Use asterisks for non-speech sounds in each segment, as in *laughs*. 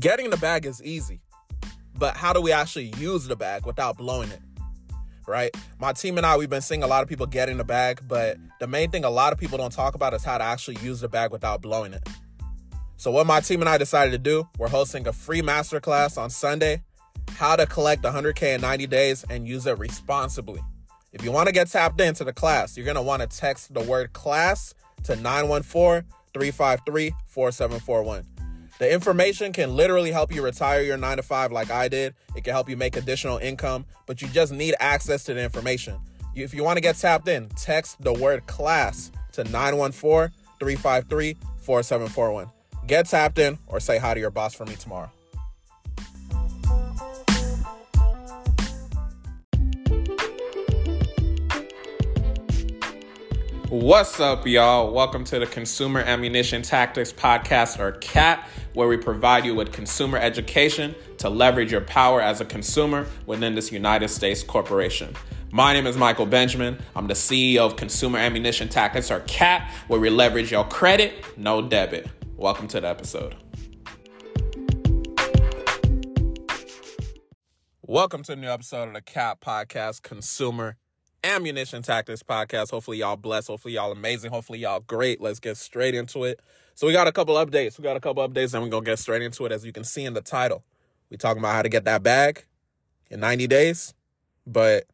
getting the bag is easy, but how do we actually use the bag without blowing it? Right? My team and I, we've been seeing a lot of people getting the bag, but the main thing a lot of people don't talk about is how to actually use the bag without blowing it. So, what my team and I decided to do, we're hosting a free masterclass on Sunday how to collect 100K in 90 days and use it responsibly. If you want to get tapped into the class, you're going to want to text the word class to 914 353 4741. The information can literally help you retire your nine to five like I did. It can help you make additional income, but you just need access to the information. If you want to get tapped in, text the word class to 914 353 4741. Get tapped in or say hi to your boss for me tomorrow. What's up, y'all? Welcome to the Consumer Ammunition Tactics Podcast, or CAT, where we provide you with consumer education to leverage your power as a consumer within this United States corporation. My name is Michael Benjamin. I'm the CEO of Consumer Ammunition Tactics, or CAT, where we leverage your credit, no debit. Welcome to the episode. Welcome to a new episode of the CAT Podcast, Consumer Ammunition Tactics podcast. Hopefully, y'all blessed. Hopefully, y'all amazing. Hopefully, y'all great. Let's get straight into it. So, we got a couple updates. We got a couple updates, and we're going to get straight into it. As you can see in the title, we talking about how to get that bag in 90 days. But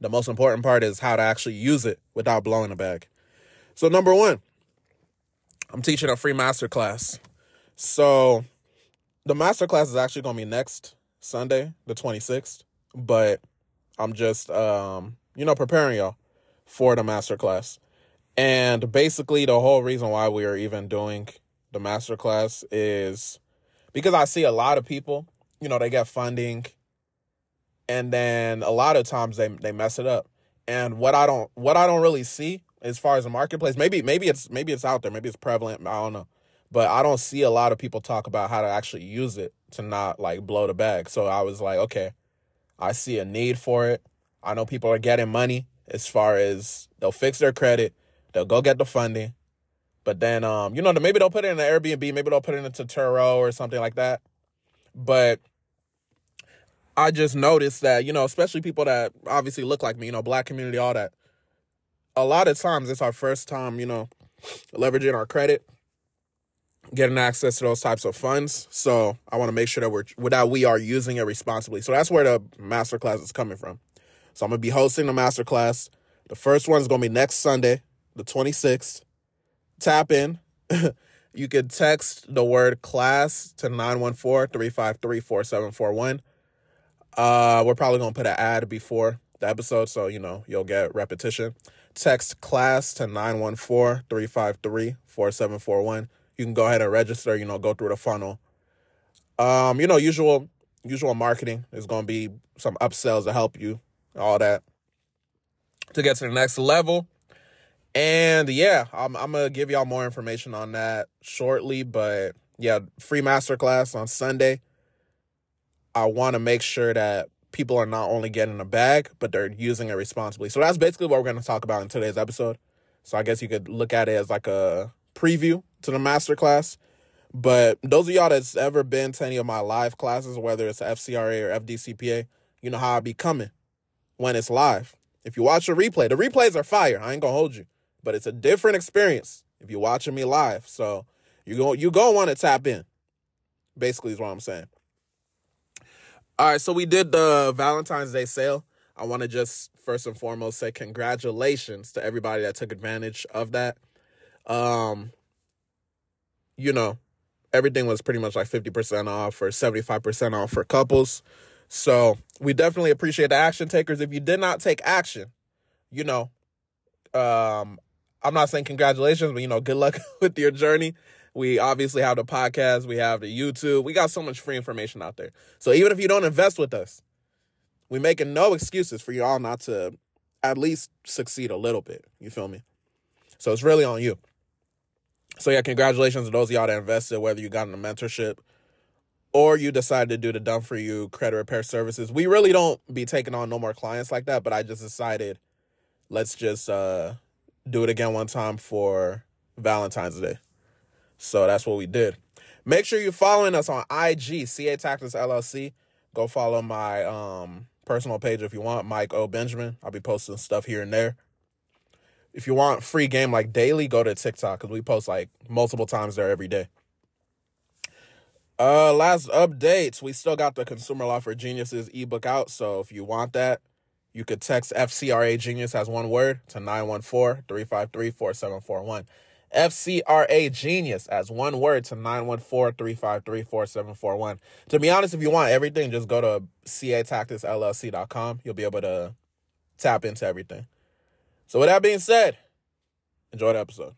the most important part is how to actually use it without blowing the bag. So, number one, I'm teaching a free master class. So, the master class is actually going to be next Sunday, the 26th. But I'm just, um, you know, preparing y'all for the masterclass. And basically, the whole reason why we are even doing the masterclass is because I see a lot of people, you know, they get funding and then a lot of times they they mess it up. And what I don't what I don't really see as far as the marketplace, maybe maybe it's maybe it's out there, maybe it's prevalent, I don't know. But I don't see a lot of people talk about how to actually use it to not like blow the bag. So I was like, okay, I see a need for it. I know people are getting money as far as they'll fix their credit, they'll go get the funding, but then um, you know, maybe they'll put it in an Airbnb, maybe they'll put it into Turo or something like that. But I just noticed that, you know, especially people that obviously look like me, you know, black community, all that. A lot of times it's our first time, you know, leveraging our credit, getting access to those types of funds. So I want to make sure that we're that we are using it responsibly. So that's where the masterclass is coming from. So I'm gonna be hosting the masterclass. The first one is gonna be next Sunday, the 26th. Tap in. *laughs* you can text the word class to 914-353-4741. Uh, we're probably gonna put an ad before the episode, so you know you'll get repetition. Text class to 914-353-4741. You can go ahead and register, you know, go through the funnel. Um, you know, usual usual marketing is gonna be some upsells to help you all that to get to the next level. And yeah, I'm, I'm gonna give y'all more information on that shortly. But yeah, free masterclass on Sunday. I want to make sure that people are not only getting a bag, but they're using it responsibly. So that's basically what we're to talk about in today's episode. So I guess you could look at it as like a preview to the masterclass. But those of y'all that's ever been to any of my live classes, whether it's FCRA or FDCPA, you know how I be coming when it's live. If you watch a replay, the replays are fire. I ain't gonna hold you, but it's a different experience if you're watching me live. So you go you gonna want to tap in. Basically, is what I'm saying. All right, so we did the Valentine's Day sale. I want to just first and foremost say congratulations to everybody that took advantage of that. Um, you know, everything was pretty much like 50% off or 75% off for couples. So we definitely appreciate the action takers. If you did not take action, you know, um, I'm not saying congratulations, but you know, good luck *laughs* with your journey. We obviously have the podcast, we have the YouTube, we got so much free information out there. So even if you don't invest with us, we making no excuses for you all not to at least succeed a little bit. You feel me? So it's really on you. So yeah, congratulations to those y'all that invested, whether you got in a mentorship or you decide to do the done for you credit repair services. We really don't be taking on no more clients like that, but I just decided let's just uh do it again one time for Valentine's Day. So that's what we did. Make sure you're following us on IG, CA Tactics LLC. Go follow my um, personal page if you want, Mike O. Benjamin. I'll be posting stuff here and there. If you want free game like daily, go to TikTok because we post like multiple times there every day. Uh, last updates. We still got the Consumer Law for Geniuses ebook out. So if you want that, you could text FCRA Genius as one word to 914 353 4741. FCRA Genius as one word to 914 353 4741. To be honest, if you want everything, just go to catacticsllc.com. You'll be able to tap into everything. So, with that being said, enjoy the episode.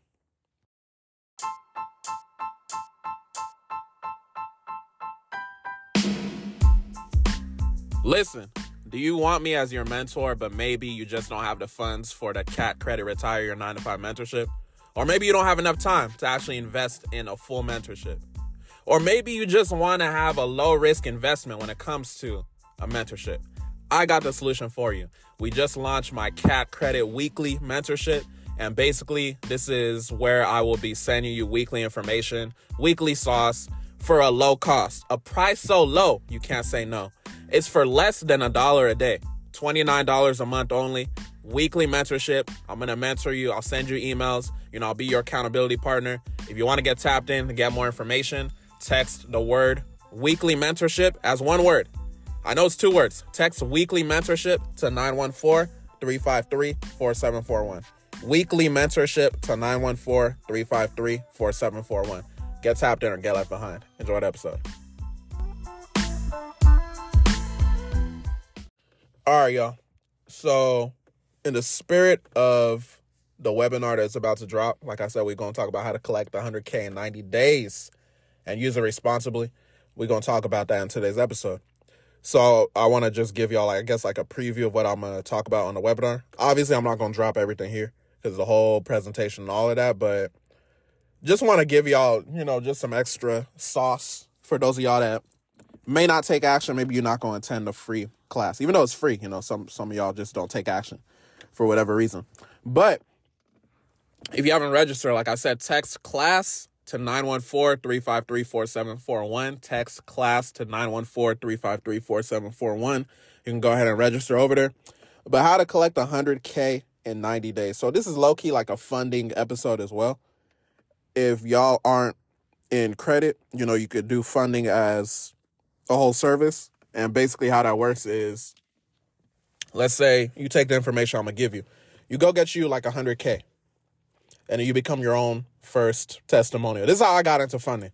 Listen, do you want me as your mentor, but maybe you just don't have the funds for the CAT Credit Retire Your 9 to 5 mentorship? Or maybe you don't have enough time to actually invest in a full mentorship. Or maybe you just want to have a low risk investment when it comes to a mentorship. I got the solution for you. We just launched my CAT Credit Weekly mentorship. And basically, this is where I will be sending you weekly information, weekly sauce for a low cost, a price so low you can't say no. It's for less than a dollar a day, $29 a month only. Weekly mentorship. I'm going to mentor you. I'll send you emails. You know, I'll be your accountability partner. If you want to get tapped in to get more information, text the word weekly mentorship as one word. I know it's two words. Text weekly mentorship to 914 353 4741. Weekly mentorship to 914 353 4741. Get tapped in or get left behind. Enjoy the episode. All right, y'all. So, in the spirit of the webinar that's about to drop, like I said, we're going to talk about how to collect 100K in 90 days and use it responsibly. We're going to talk about that in today's episode. So, I want to just give y'all, I guess, like a preview of what I'm going to talk about on the webinar. Obviously, I'm not going to drop everything here because the whole presentation and all of that, but just want to give y'all, you know, just some extra sauce for those of y'all that may not take action. Maybe you're not going to attend the free class, even though it's free. You know, some some of y'all just don't take action for whatever reason. But if you haven't registered, like I said, text class to 914-353-4741. Text class to 914-353-4741. You can go ahead and register over there. But how to collect 100K in 90 days. So this is low key like a funding episode as well. If y'all aren't in credit, you know, you could do funding as a whole service. And basically, how that works is let's say you take the information I'm going to give you, you go get you like 100K, and you become your own first testimonial. This is how I got into funding.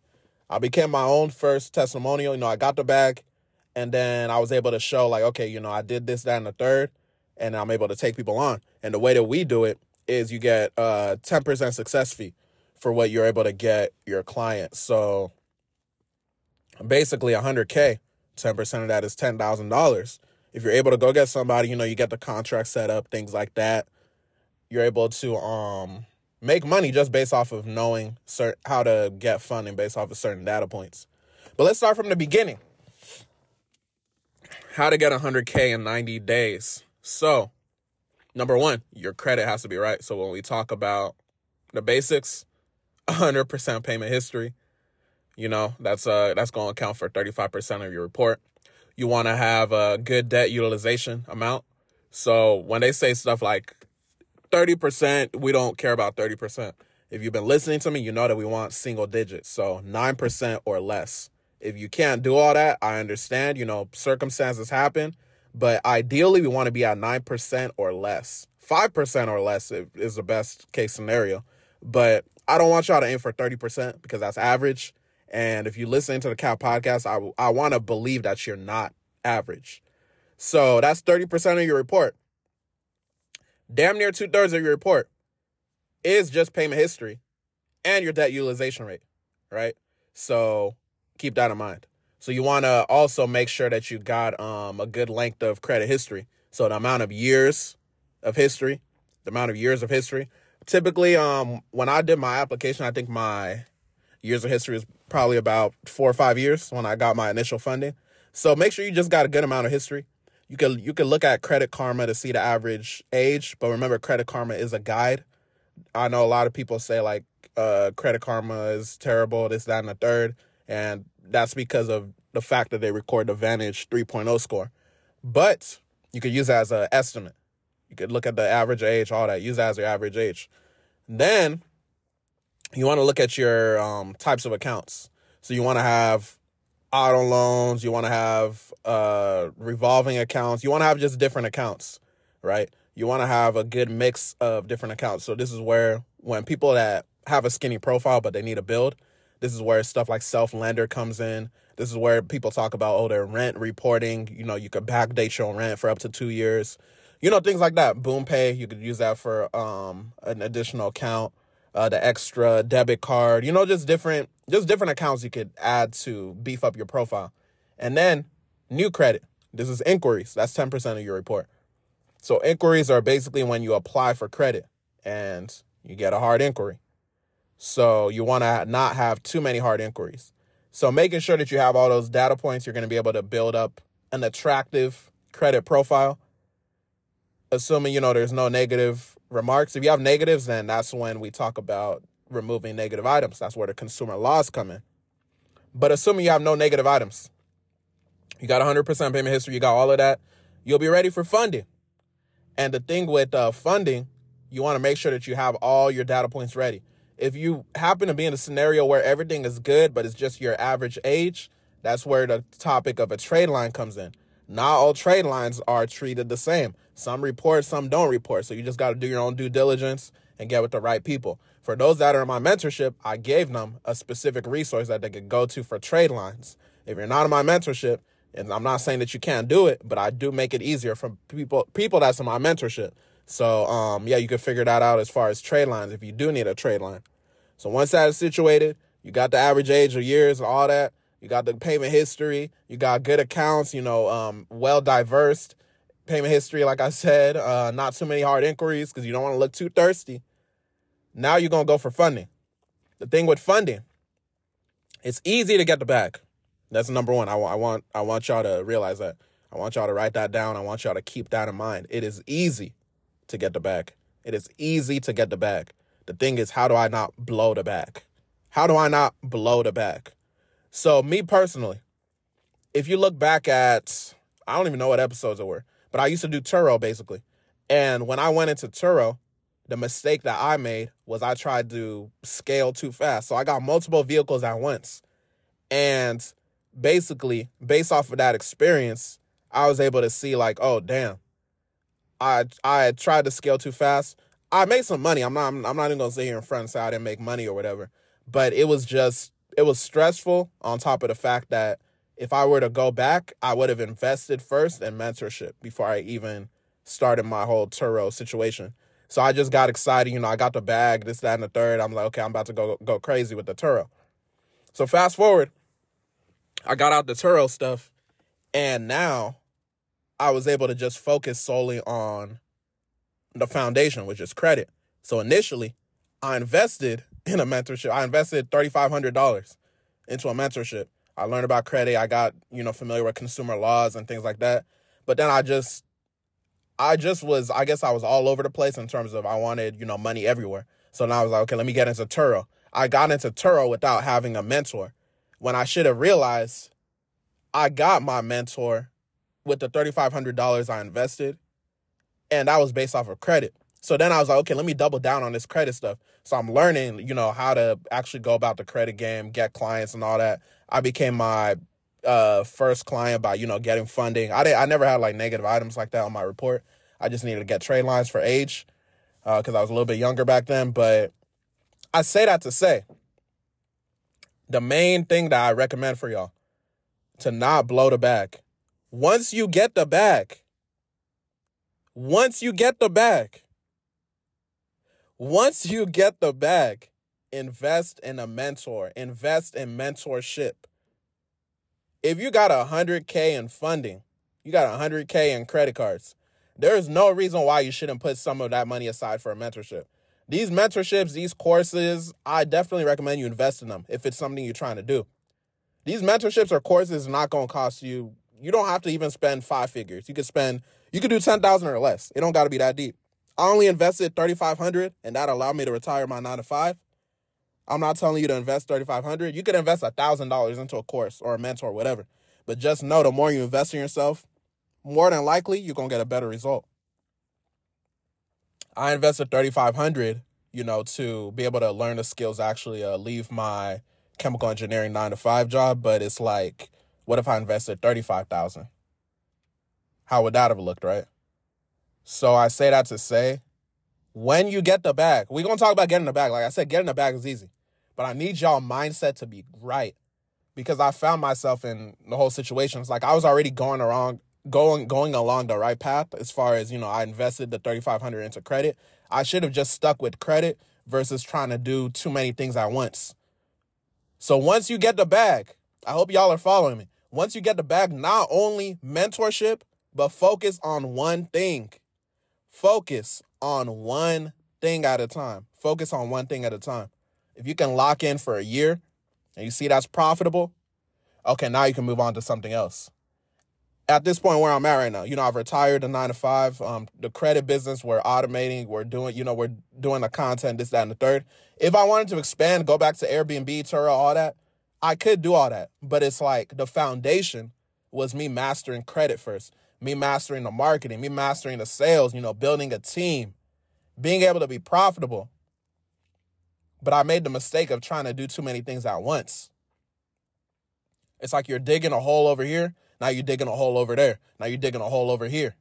I became my own first testimonial. You know, I got the bag, and then I was able to show, like, okay, you know, I did this, that, and the third, and I'm able to take people on. And the way that we do it is you get a 10% success fee for what you're able to get your client. So basically 100K, 10% of that is $10,000. If you're able to go get somebody, you know, you get the contract set up, things like that. You're able to um make money just based off of knowing cert- how to get funding based off of certain data points. But let's start from the beginning. How to get 100K in 90 days. So, number one, your credit has to be right. So, when we talk about the basics, 100% payment history, you know, that's uh that's going to account for 35% of your report. You want to have a good debt utilization amount. So when they say stuff like 30%, we don't care about 30%. If you've been listening to me, you know that we want single digits. So 9% or less. If you can't do all that, I understand, you know, circumstances happen, but ideally we want to be at 9% or less. 5% or less is the best case scenario. But I don't want y'all to aim for 30% because that's average. And if you listen to the CAT podcast, I, I want to believe that you're not average. So that's 30% of your report. Damn near two thirds of your report is just payment history and your debt utilization rate, right? So keep that in mind. So you want to also make sure that you got um, a good length of credit history. So the amount of years of history, the amount of years of history. Typically, um, when I did my application, I think my years of history is probably about four or five years when I got my initial funding. So make sure you just got a good amount of history. You can you can look at Credit Karma to see the average age, but remember Credit Karma is a guide. I know a lot of people say like uh, Credit Karma is terrible, this, that, and the third. And that's because of the fact that they record the Vantage 3.0 score. But you could use that as an estimate. You could look at the average age, all that. Use that as your average age. Then you want to look at your um, types of accounts. So you want to have auto loans. You want to have uh, revolving accounts. You want to have just different accounts, right? You want to have a good mix of different accounts. So this is where when people that have a skinny profile but they need a build, this is where stuff like self lender comes in. This is where people talk about oh their rent reporting. You know, you could backdate your rent for up to two years. You know, things like that. Boom pay, you could use that for um an additional account. Uh, the extra debit card, you know, just different, just different accounts you could add to beef up your profile. And then new credit. This is inquiries. That's 10% of your report. So inquiries are basically when you apply for credit and you get a hard inquiry. So you want to not have too many hard inquiries. So making sure that you have all those data points, you're going to be able to build up an attractive credit profile. Assuming, you know, there's no negative remarks. If you have negatives, then that's when we talk about removing negative items. That's where the consumer laws come in. But assuming you have no negative items, you got 100% payment history, you got all of that, you'll be ready for funding. And the thing with uh, funding, you want to make sure that you have all your data points ready if you happen to be in a scenario where everything is good, but it's just your average age, that's where the topic of a trade line comes in. Not all trade lines are treated the same. Some report, some don't report. So you just got to do your own due diligence and get with the right people. For those that are in my mentorship, I gave them a specific resource that they could go to for trade lines. If you're not in my mentorship, and I'm not saying that you can't do it, but I do make it easier for people people that's in my mentorship. So um yeah, you can figure that out as far as trade lines if you do need a trade line. So once that is situated, you got the average age of years and all that. You got the payment history. You got good accounts. You know, um, well diverse payment history. Like I said, uh, not too many hard inquiries because you don't want to look too thirsty. Now you're gonna go for funding. The thing with funding, it's easy to get the bag. That's number one. I, I want I want y'all to realize that. I want y'all to write that down. I want y'all to keep that in mind. It is easy to get the bag. It is easy to get the bag. The thing is, how do I not blow the back? How do I not blow the back? So, me personally, if you look back at, I don't even know what episodes it were, but I used to do Turo basically. And when I went into Turo, the mistake that I made was I tried to scale too fast. So I got multiple vehicles at once. And basically, based off of that experience, I was able to see like, oh damn, I I tried to scale too fast. I made some money. I'm not. I'm, not even gonna sit here in front and say I didn't make money or whatever. But it was just. It was stressful. On top of the fact that if I were to go back, I would have invested first in mentorship before I even started my whole Turo situation. So I just got excited. You know, I got the bag, this, that, and the third. I'm like, okay, I'm about to go go crazy with the Turo. So fast forward, I got out the Turo stuff, and now I was able to just focus solely on the foundation, which is credit. So initially, I invested in a mentorship. I invested $3,500 into a mentorship. I learned about credit. I got, you know, familiar with consumer laws and things like that. But then I just, I just was, I guess I was all over the place in terms of I wanted, you know, money everywhere. So now I was like, okay, let me get into Turo. I got into Turo without having a mentor when I should have realized I got my mentor with the $3,500 I invested and that was based off of credit. So then I was like, okay, let me double down on this credit stuff. So I'm learning, you know, how to actually go about the credit game, get clients and all that. I became my uh, first client by, you know, getting funding. I didn't, I never had like negative items like that on my report. I just needed to get trade lines for age because uh, I was a little bit younger back then. But I say that to say the main thing that I recommend for y'all to not blow the bag. Once you get the bag, once you get the bag, once you get the bag, invest in a mentor, invest in mentorship. If you got a 100K in funding, you got a 100K in credit cards, there is no reason why you shouldn't put some of that money aside for a mentorship. These mentorships, these courses, I definitely recommend you invest in them if it's something you're trying to do. These mentorships or courses not going to cost you, you don't have to even spend five figures. You could spend you could do 10,000 or less. It don't got to be that deep. I only invested 3,500 and that allowed me to retire my 9 to 5. I'm not telling you to invest 3500 You could invest $1,000 into a course or a mentor or whatever. But just know the more you invest in yourself, more than likely you're going to get a better result. I invested 3500 you know, to be able to learn the skills, actually uh, leave my chemical engineering nine to five job. But it's like, what if I invested 35000 How would that have looked, right? So I say that to say, when you get the bag, we're to talk about getting the bag. Like I said, getting the bag is easy. But I need y'all mindset to be right because I found myself in the whole situation. It's like I was already going around going going along the right path as far as, you know, I invested the 3500 into credit. I should have just stuck with credit versus trying to do too many things at once. So once you get the bag, I hope y'all are following me. Once you get the bag, not only mentorship, but focus on one thing. Focus on one thing at a time. Focus on one thing at a time. If you can lock in for a year and you see that's profitable, okay, now you can move on to something else. At this point where I'm at right now, you know, I've retired the nine to five. Um, the credit business, we're automating, we're doing, you know, we're doing the content, this, that, and the third. If I wanted to expand, go back to Airbnb, Turo, all that, I could do all that. But it's like the foundation was me mastering credit first, me mastering the marketing, me mastering the sales, you know, building a team, being able to be profitable. But I made the mistake of trying to do too many things at once. It's like you're digging a hole over here, now you're digging a hole over there. Now you're digging a hole over here.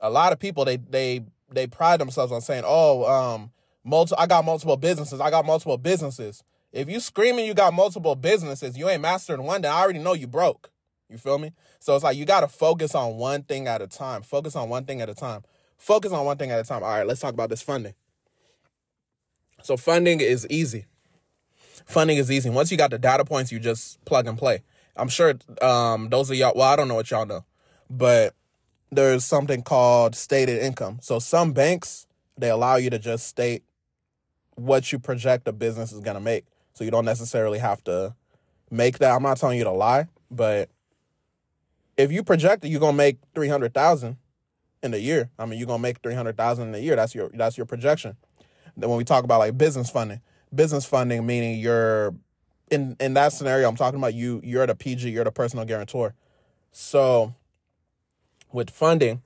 A lot of people they they they pride themselves on saying, "Oh, um, multi- I got multiple businesses. I got multiple businesses." If you screaming you got multiple businesses, you ain't mastering one, then I already know you broke. You feel me? So it's like you got to focus on one thing at a time. Focus on one thing at a time. Focus on one thing at a time. All right, let's talk about this funding. So funding is easy. Funding is easy. Once you got the data points, you just plug and play. I'm sure um, those of y'all, well, I don't know what y'all know, but there's something called stated income. So some banks, they allow you to just state what you project a business is going to make. So you don't necessarily have to make that. I'm not telling you to lie, but if you project it, you're to make 300,000 in a year. I mean, you're to make 300,000 in a year. That's your that's your projection. Then when we talk about like business funding, business funding meaning you're in in that scenario I'm talking about you you're the PG, you're the personal guarantor. So with funding,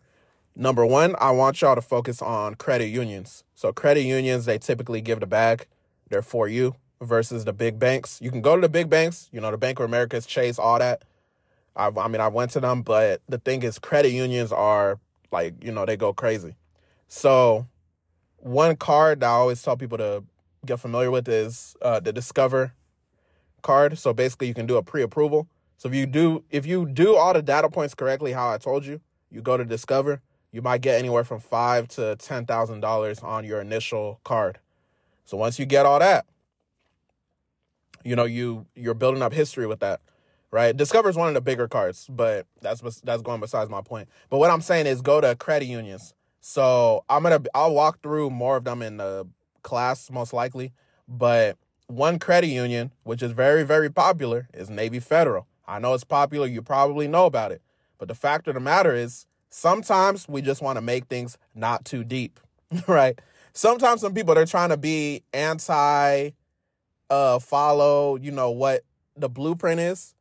number 1, I want y'all to focus on credit unions. So credit unions, they typically give the bag. They're for you versus the big banks. You can go to the big banks, you know, the Bank of America's, Chase, all that. I, I mean, I went to them, but the thing is, credit unions are like, you know, they go crazy. So, one card that I always tell people to get familiar with is uh, the Discover card. So basically, you can do a pre-approval. So if you do if you do all the data points correctly, how I told you, you go to Discover, you might get anywhere from five to ten thousand dollars on your initial card. So once you get all that, you know you you're building up history with that, right? Discover is one of the bigger cards, but that's that's going besides my point. But what I'm saying is go to credit unions. So I'm gonna I'll walk through more of them in the class most likely, but one credit union, which is very, very popular, is Navy Federal. I know it's popular. You probably know about it. But the fact of the matter is, sometimes we just want to make things not too deep, *laughs* right? Sometimes some people, they're trying to be anti uh follow, you know, what the blueprint is.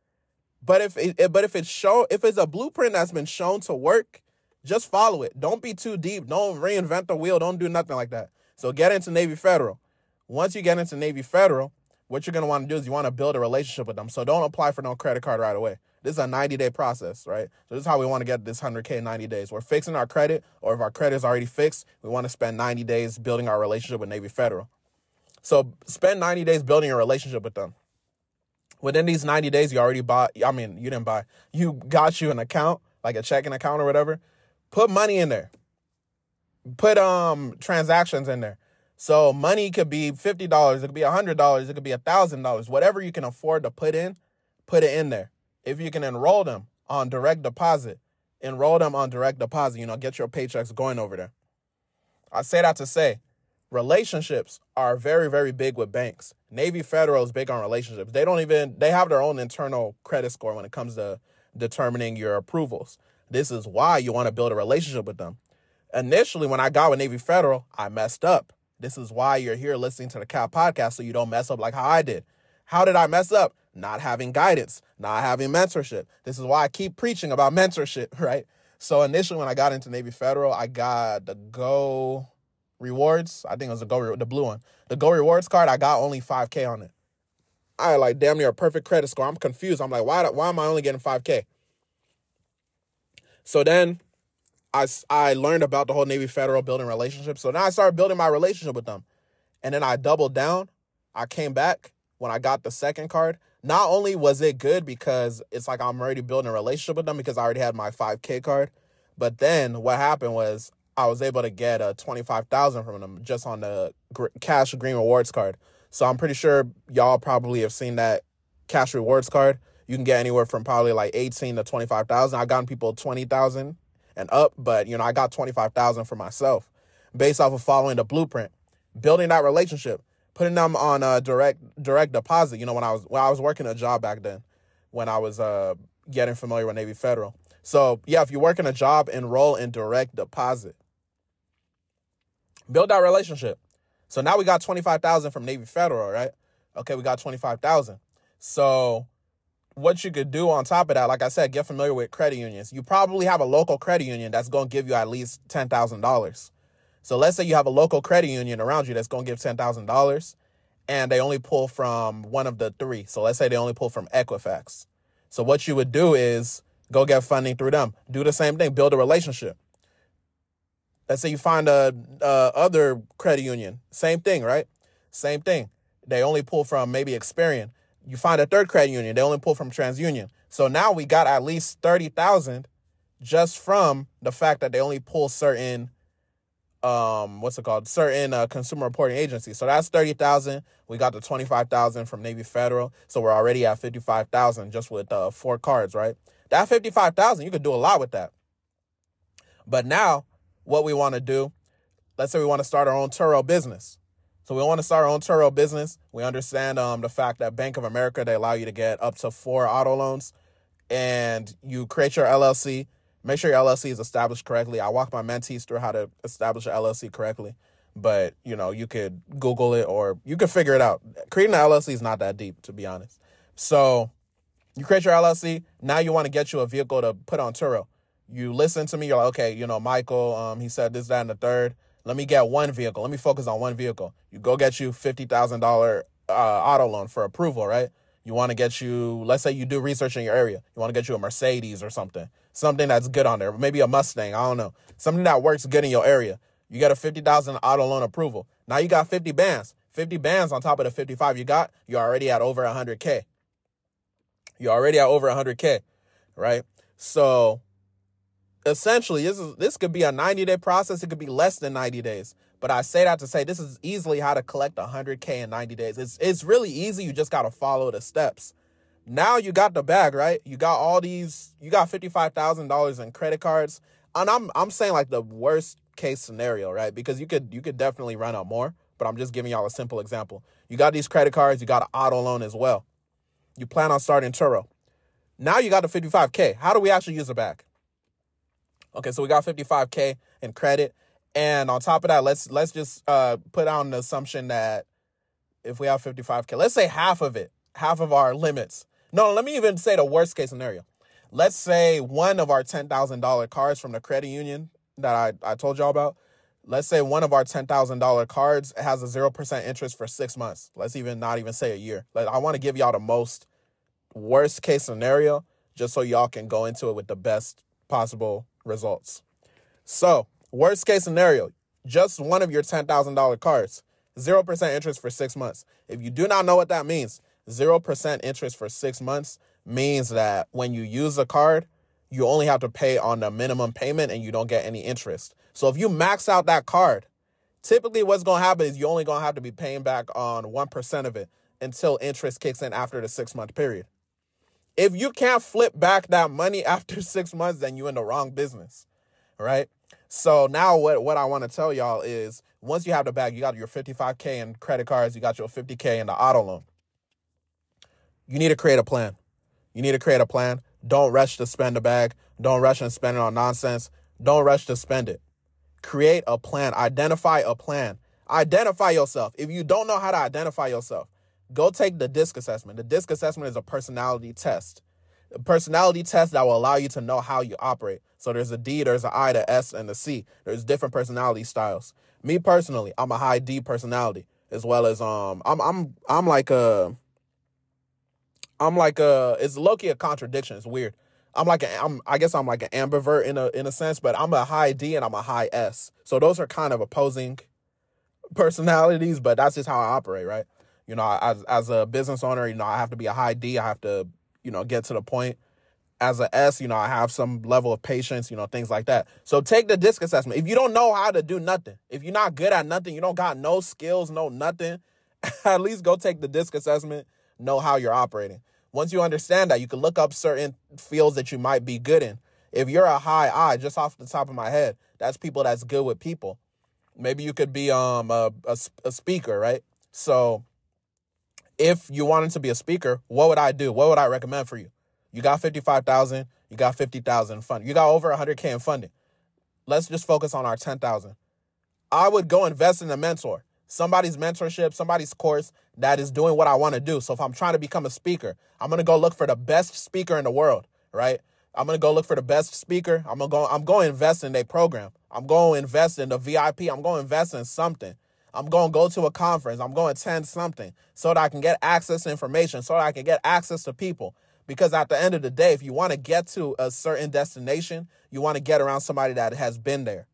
But if it, but if it's show if it's a blueprint that's been shown to work, just follow it. Don't be too deep. Don't reinvent the wheel. Don't do nothing like that. So get into Navy Federal. Once you get into Navy Federal, what you're to want to do is you want to build a relationship with them. So don't apply for no credit card right away. This is a 90 day process, right? So this is how we want to get this 100K in 90 days. We're fixing our credit, or if our credit is already fixed, we want to spend 90 days building our relationship with Navy Federal. So spend 90 days building a relationship with them. Within these 90 days, you already bought, I mean, you didn't buy, you got you an account, like a checking account or whatever. Put money in there. Put um transactions in there. So money could be $50, it could be $100, it could be $1,000, whatever you can afford to put in, put it in there. If you can enroll them on direct deposit, enroll them on direct deposit, you know, get your paychecks going over there. I say that to say relationships are very, very big with banks. Navy Federal is big on relationships. They don't even, they have their own internal credit score when it comes to determining your approvals. This is why you want to build a relationship with them. Initially, when I got with Navy Federal, I messed up This is why you're here listening to the CAT podcast so you don't mess up like how I did. How did I mess up? Not having guidance, not having mentorship. This is why I keep preaching about *laughs* mentorship, right? So initially when I got into Navy Federal, I got the Go Rewards. I think it was the Go the blue one. The Go Rewards card, I got only 5K on it. I had like damn near a perfect credit score. I'm confused. I'm like, why, why am I only getting 5K? So then I, I learned about the whole Navy Federal building relationships. So now I started building my relationship with them. And then I doubled down. I came back when I got the second card. Not only was it good because it's like I'm already building a relationship with them because I already had my 5K card, but then what happened was I was able to get a 25,000 from them just on the cash green rewards card. So I'm pretty sure y'all probably have seen that cash rewards card. You can get anywhere from probably like 18 to 25,000. I've gotten people 20,000 and up, but you know, I got 25,000 for myself based off of following the blueprint, building that relationship, putting them on a direct direct deposit. You know, when I was when I was working a job back then, when I was uh getting familiar with Navy Federal. So yeah, if you're working a job, enroll in direct deposit. Build that relationship. So now we got 25,000 from Navy Federal, right? Okay, we got 25,000. So what you could do on top of that, like I said, get familiar with credit unions. You probably have a local credit union that's going to give you at least $10,000. So let's say you have a local credit union around you that's going to give $10,000 and they only pull from one of the three. So let's say they only pull from Equifax. So what you would do is go get funding through them. Do the same thing, build a relationship. Let's say you find a, a other credit union, same thing, right? Same thing. They only pull from maybe Experian. You find a third credit union, they only pull from TransUnion. So now we got at least 30,000 just from the fact that they only pull certain um what's it called? Certain uh, consumer reporting agencies. So that's 30,000 we got the 25,000 from Navy Federal. So we're already at 55,000 just with uh, four cards right? That 55,000 you could do a lot with that. But now what we want to do let's say we want to start our own Turo business so we want to start our own Turo business. We understand um, the fact that Bank of America, they allow you to get up to four auto loans and you create your LLC. Make sure your LLC is established correctly. I walk my mentees through how to establish an LLC correctly, but you know, you could Google it or you could figure it out. Creating an LLC is not that deep, to be honest. So you create your LLC. Now you want to get you a vehicle to put on Turo. You listen to me. You're like, okay, you know, Michael, um, he said this, that, and the third. Let me get one vehicle. Let me focus on one vehicle. You go get you $50,000 uh, auto loan for approval, right? You want to get you, let's say you do research in your area. You want to get you a Mercedes or something, something that's good on there. Maybe a Mustang. I don't know. Something that works good in your area. You get a 50,000 auto loan approval. Now you got 50 bands. 50 bands on top of the 55 you got, you're already at over 100K. You're already at over 100K, right? So essentially this is this could be a 90 day process it could be less than 90 days. But i say that to say this is easily how to collect 100k in 90 days. It's it's really easy you just got to follow the steps. Now you got the bag right? You got all these you got $55000 in credit cards. And i'm i'm saying like the worst case scenario right? Because you could you could definitely run out more but i'm just giving y'all a simple example. You got these credit cards you got an auto loan as well. You plan on starting turo. Now you got the 55k how do we actually use the bag Okay, so we got 55k in credit. And on top of that, let's let's just uh, put on an assumption that if we have 55k, let's say half of it, half of our limits. No, let me even say the worst case scenario. Let's say one of our $10,000 cards from the credit union that I, I told y'all about, let's say one of our $10,000 cards has a 0% interest for six months. Let's even not even say a year. Like, I want to give y'all the most worst case scenario just so y'all can go into it with the best possible results. So, worst case scenario, just one of your $10,000 cards, 0% interest for six months. If you do not know what that means, 0% interest for six months means that when you use a card, you only have to pay on the minimum payment and you don't get any interest. So if you max out that card, typically what's going to happen is you're only going to have to be paying back on 1% of it until interest kicks in after the six month period. If you can't flip back that money *laughs* after six months, then you're in the wrong business, right? So now what, what I want to tell y'all is once you have the bag, you got your 55K in credit cards, you got your 50K in the auto loan. You need to create a plan. You need to create a plan. Don't rush to spend the bag. Don't rush and spend it on nonsense. Don't rush to spend it. Create a plan. Identify a plan. Identify yourself. If you don't know how to identify yourself, go take the DISC assessment. The DISC assessment is a personality test. A personality test that will allow you to know how you operate. So there's a D, there's an I, the S, and the C. There's different personality styles. Me personally, I'm a high D personality, as well as um, I'm I'm I'm like a, I'm like a. It's low-key a contradiction. It's weird. I'm like a, I'm I guess I'm like an ambivert in a in a sense, but I'm a high D and I'm a high S. So those are kind of opposing personalities, but that's just how I operate, right? You know, as as a business owner, you know, I have to be a high D. I have to, you know, get to the point. As a S, you know, I have some level of patience, you know, things like that. So take the disc assessment. If you don't know how to do nothing, if you're not good at nothing, you don't got no skills, no nothing, *laughs* at least go take the disc assessment, know how you're operating. Once you understand that, you can look up certain fields that you might be good in. If you're a high I, just off the top of my head, that's people that's good with people. Maybe you could be um a, a, a speaker, right? So if you wanted to be a speaker, what would I do? What would I recommend for you? You got 55,000, you got 50,000 funding. You got over 100k in funding. Let's just focus on our 10,000. I would go invest in a mentor. Somebody's mentorship, somebody's course that is doing what I want to do. So if I'm trying to become a speaker, I'm going to go look for the best speaker in the world, right? I'm gonna go look for the best speaker. I'm gonna go. I'm to invest in a program. I'm to invest in the VIP. I'm to invest in something. I'm going to go to a conference. I'm going to attend something so that I can get access to information, so that I can get access to people. Because at the end of the day, if you want to get to a certain destination, you want to get around somebody that has been there.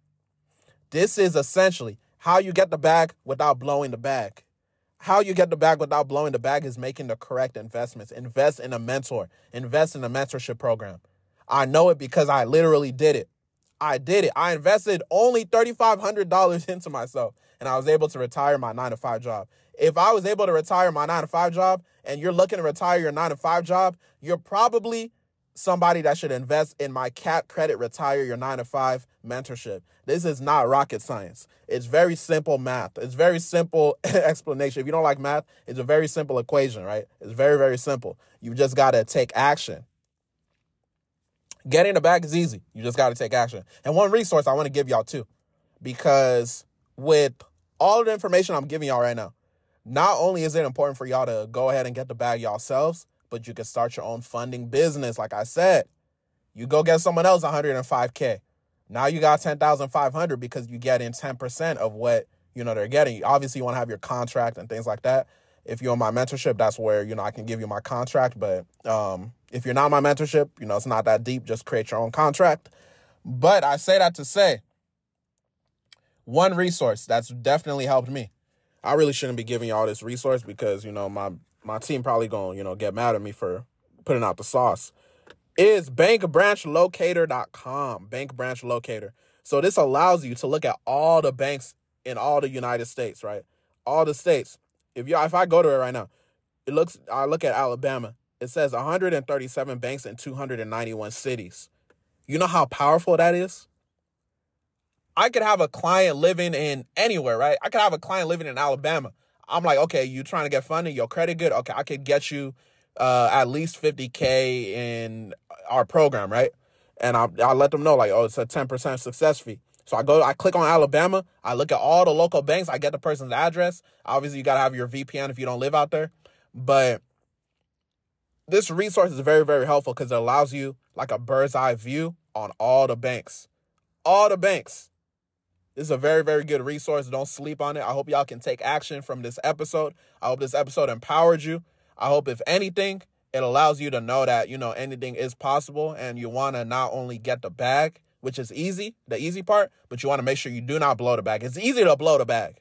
This is essentially how you get the bag without blowing the bag. How you get the bag without blowing the bag is making the correct investments. Invest in a mentor, invest in a mentorship program. I know it because I literally did it. I did it. I invested only $3,500 into myself and I was able to retire my nine to five job. If I was able to retire my nine to five job and you're looking to retire your nine to five job, you're probably somebody that should invest in my CAT Credit Retire Your 9 to 5 mentorship. This is not rocket science. It's very simple math. It's very simple *laughs* explanation. If you don't like math, it's a very simple equation, right? It's very, very simple. You just got to take action. Getting the bag is easy. You just got to take action. And one resource I want to give y'all too, because with all the information I'm giving y'all right now, not only is it important for y'all to go ahead and get the bag yourselves, but you can start your own funding business. Like I said, you go get someone else 105K. Now you got 10,500 because you get in 10% of what, you know, they're getting. Obviously, you want to have your contract and things like that. If you're on my mentorship, that's where, you know, I can give you my contract. But um, if you're not my mentorship, you know, it's not that deep. Just create your own contract. But I say that to say one resource that's definitely helped me. I really shouldn't be giving y'all this resource because, you know, my my team probably going to, you know, get mad at me for putting out the sauce, is bankbranchlocator.com. Bank Branch Locator. So this allows you to look at all the banks in all the United States, right? All the states. If you if I go to it right now, it looks I look at Alabama. It says 137 banks in 291 cities. You know how powerful that is? I could have a client living in anywhere, right? I could have a client living in Alabama I'm like, okay, you trying to get funding, your credit good? Okay, I could get you uh, at least 50K in our program, right? And I, I let them know, like, oh, it's a 10% success fee. So I go, I click on Alabama, I look at all the local banks, I get the person's address. Obviously, you got to have your VPN if you don't live out there. But this resource is very, very helpful because it allows you like a bird's eye view on all the banks. All the banks. This is a very, very good resource. Don't sleep on it. I hope y'all can take action from this episode. I hope this episode empowered you. I hope, if anything, it allows you to know that, you know, anything is possible and you want to not only get the bag, which is easy, the easy part, but you want to make sure you do not blow the bag. It's easy to blow the bag.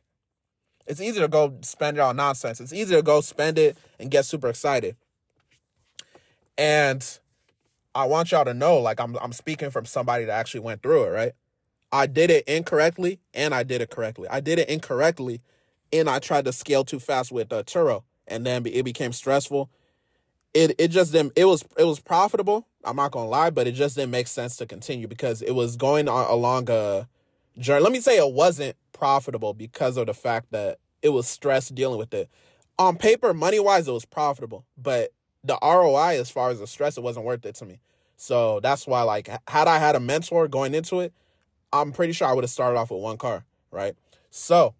It's easy to go spend it on nonsense. It's easy to go spend it and get super excited. And I want y'all to know, like I'm I'm speaking from somebody that actually went through it, right? I did it incorrectly and I did it correctly. I did it incorrectly and I tried to scale too fast with uh, Turo and then it became stressful. It it just didn't it was it was profitable. I'm not gonna lie, but it just didn't make sense to continue because it was going on along a journey. Let me say it wasn't profitable because of the fact that it was stress dealing with it. On paper, money wise, it was profitable, but the ROI as far as the stress, it wasn't worth it to me. So that's why, like, had I had a mentor going into it, I'm pretty sure I would have started off with one car, right? So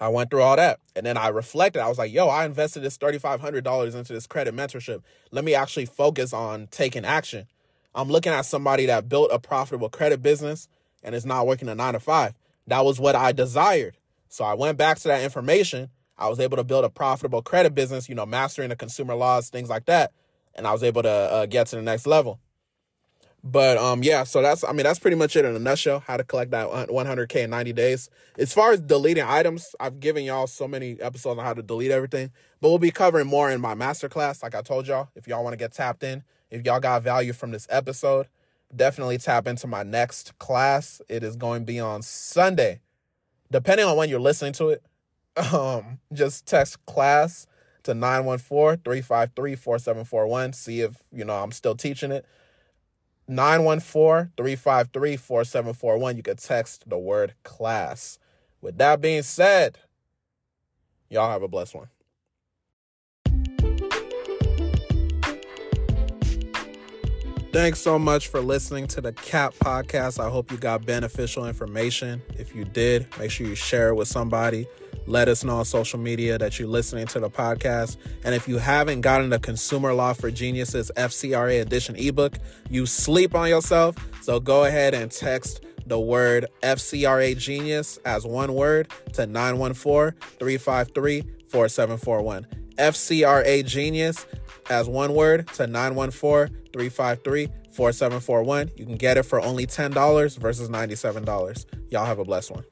I went through all that. And then I reflected. I was like, yo, I invested this $3,500 into this credit mentorship. Let me actually focus on taking action. I'm looking at somebody that built a profitable credit business and is not working a nine to five. That was what I desired. So I went back to that information. I was able to build a profitable credit business, you know, mastering the consumer laws, things like that. And I was able to uh, get to the next level. But um, yeah, so that's I mean that's pretty much it in a nutshell. How to collect that 100k in 90 days. As far as deleting items, I've given y'all so many episodes on how to delete everything. But we'll be covering more in my masterclass. Like I told y'all, if y'all want to get tapped in, if y'all got value from this episode, definitely tap into my next class. It is going to be on Sunday, depending on when you're listening to it. Um, just text class to 914-353-4741. See if you know I'm still teaching it. 914 353 4741. You could text the word class. With that being said, y'all have a blessed one. Thanks so much for listening to the CAT podcast. I hope you got beneficial information. If you did, make sure you share it with somebody. Let us know on social media that you're listening to the podcast. And if you haven't gotten the Consumer Law for Geniuses FCRA edition ebook, you sleep on yourself. So go ahead and text the word FCRA Genius as one word to 914 353 4741. FCRA Genius as one word to 914 353 4741. You can get it for only $10 versus $97. Y'all have a blessed one.